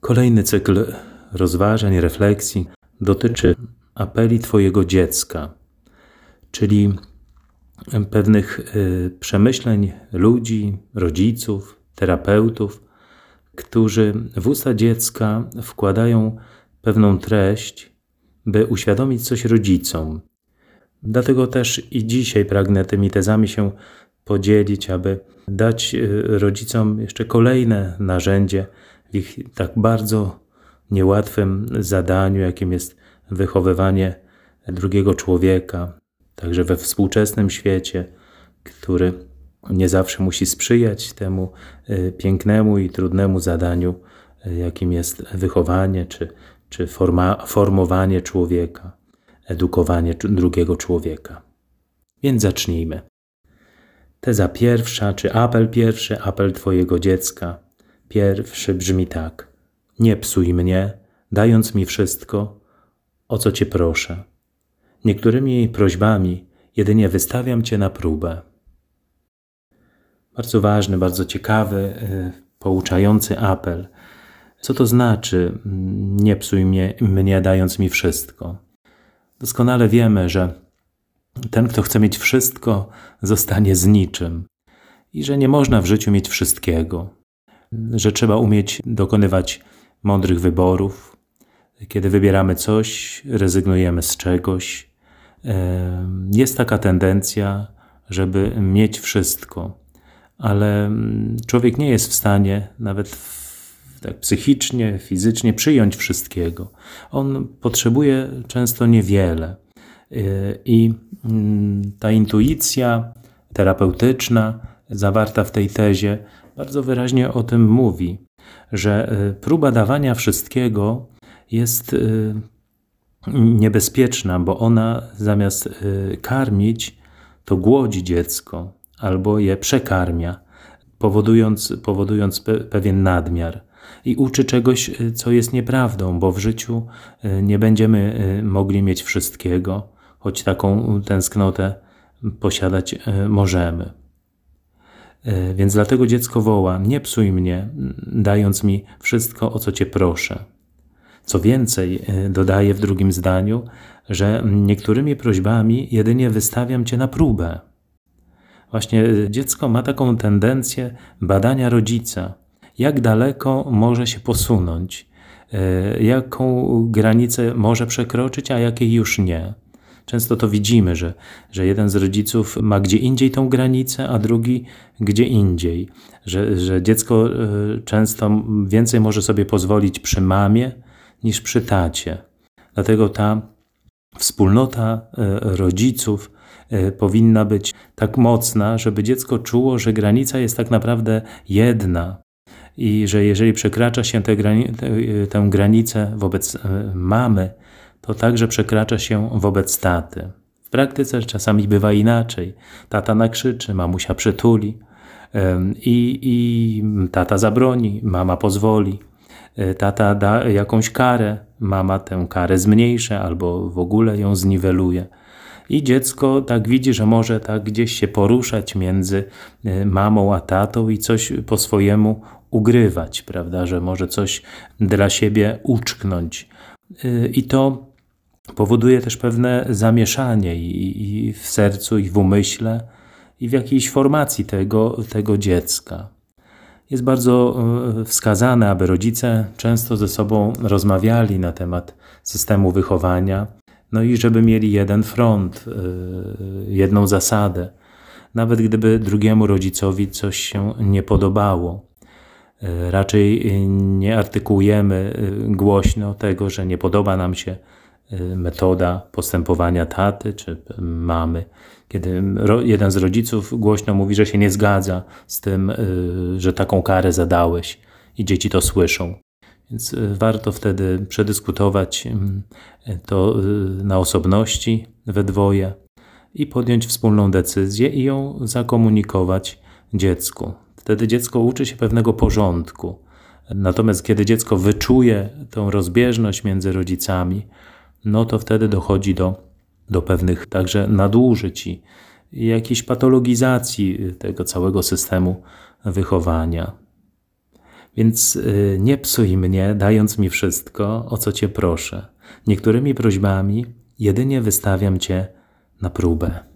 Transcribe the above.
Kolejny cykl rozważań, refleksji dotyczy apeli Twojego dziecka, czyli pewnych y, przemyśleń ludzi, rodziców, terapeutów, którzy w usta dziecka wkładają pewną treść, by uświadomić coś rodzicom. Dlatego też i dzisiaj pragnę tymi tezami się podzielić, aby dać y, rodzicom jeszcze kolejne narzędzie w ich tak bardzo niełatwym zadaniu, jakim jest wychowywanie drugiego człowieka, także we współczesnym świecie, który nie zawsze musi sprzyjać temu y, pięknemu i trudnemu zadaniu, y, jakim jest wychowanie czy, czy forma, formowanie człowieka, edukowanie drugiego człowieka. Więc zacznijmy. Teza pierwsza, czy apel pierwszy, apel Twojego dziecka. Pierwszy brzmi tak: Nie psuj mnie, dając mi wszystko, o co Cię proszę. Niektórymi prośbami jedynie wystawiam Cię na próbę. Bardzo ważny, bardzo ciekawy, y, pouczający apel. Co to znaczy, mm, nie psuj mnie, mnie dając mi wszystko? Doskonale wiemy, że ten, kto chce mieć wszystko, zostanie z niczym i że nie można w życiu mieć wszystkiego, że trzeba umieć dokonywać mądrych wyborów. Kiedy wybieramy coś, rezygnujemy z czegoś. Jest taka tendencja, żeby mieć wszystko, ale człowiek nie jest w stanie nawet tak psychicznie, fizycznie przyjąć wszystkiego. On potrzebuje często niewiele. I mm, ta intuicja terapeutyczna zawarta w tej tezie bardzo wyraźnie o tym mówi, że y, próba dawania wszystkiego jest y, niebezpieczna, bo ona zamiast y, karmić, to głodzi dziecko albo je przekarmia, powodując, powodując pewien nadmiar i uczy czegoś, co jest nieprawdą, bo w życiu nie będziemy mogli mieć wszystkiego choć taką tęsknotę posiadać e, możemy. E, więc dlatego dziecko woła: Nie psuj mnie, dając mi wszystko, o co cię proszę. Co więcej, e, dodaje w drugim zdaniu, że niektórymi prośbami jedynie wystawiam cię na próbę. Właśnie dziecko ma taką tendencję badania rodzica, jak daleko może się posunąć, jaką granicę może przekroczyć, a jakiej już nie. Często to widzimy, że, że jeden z rodziców ma gdzie indziej tą granicę, a drugi gdzie indziej. Że, że dziecko e, często więcej może sobie pozwolić przy mamie niż przy tacie. Dlatego ta wspólnota e, rodziców e, powinna być tak mocna, żeby dziecko czuło, że granica jest tak naprawdę jedna. I że jeżeli przekracza się tę, grani tę granicę wobec mamy, to także przekracza się wobec taty. W praktyce czasami bywa inaczej. Tata nakrzyczy, mamusia przytuli i, i tata zabroni, mama pozwoli. E, tata da jakąś karę, mama tę karę zmniejszy albo w ogóle ją zniweluje. I dziecko tak widzi, że może tak gdzieś się poruszać między e, mamą a tatą i coś po swojemu ugrywać, prawda, że może coś dla siebie uczknąć. E, I to powoduje też pewne zamieszanie i, i w sercu, i w umyśle, i w jakiejś formacji tego, tego dziecka. Jest bardzo e, wskazane, aby rodzice często ze sobą rozmawiali na temat systemu wychowania, no i żeby mieli jeden front, e, jedną zasadę. Nawet gdyby drugiemu rodzicowi coś się nie podobało, e, raczej nie artykułujemy głośno tego, że nie podoba nam się metoda postępowania taty czy mamy, kiedy jeden z rodziców głośno mówi, że się nie zgadza z tym, y, że taką karę zadałeś i dzieci to słyszą. Więc y, warto wtedy przedyskutować to na osobności we dwoje i podjąć wspólną decyzję i ją zakomunikować dziecku. Wtedy dziecko uczy się pewnego porządku. Natomiast kiedy dziecko wyczuje tą rozbieżność między rodzicami, no to wtedy dochodzi do, do pewnych także nadużyć i jakiejś patologizacji tego całego systemu wychowania. Więc y, nie psuj mnie, dając mi wszystko, o co Cię proszę. Niektórymi prośbami jedynie wystawiam Cię na próbę.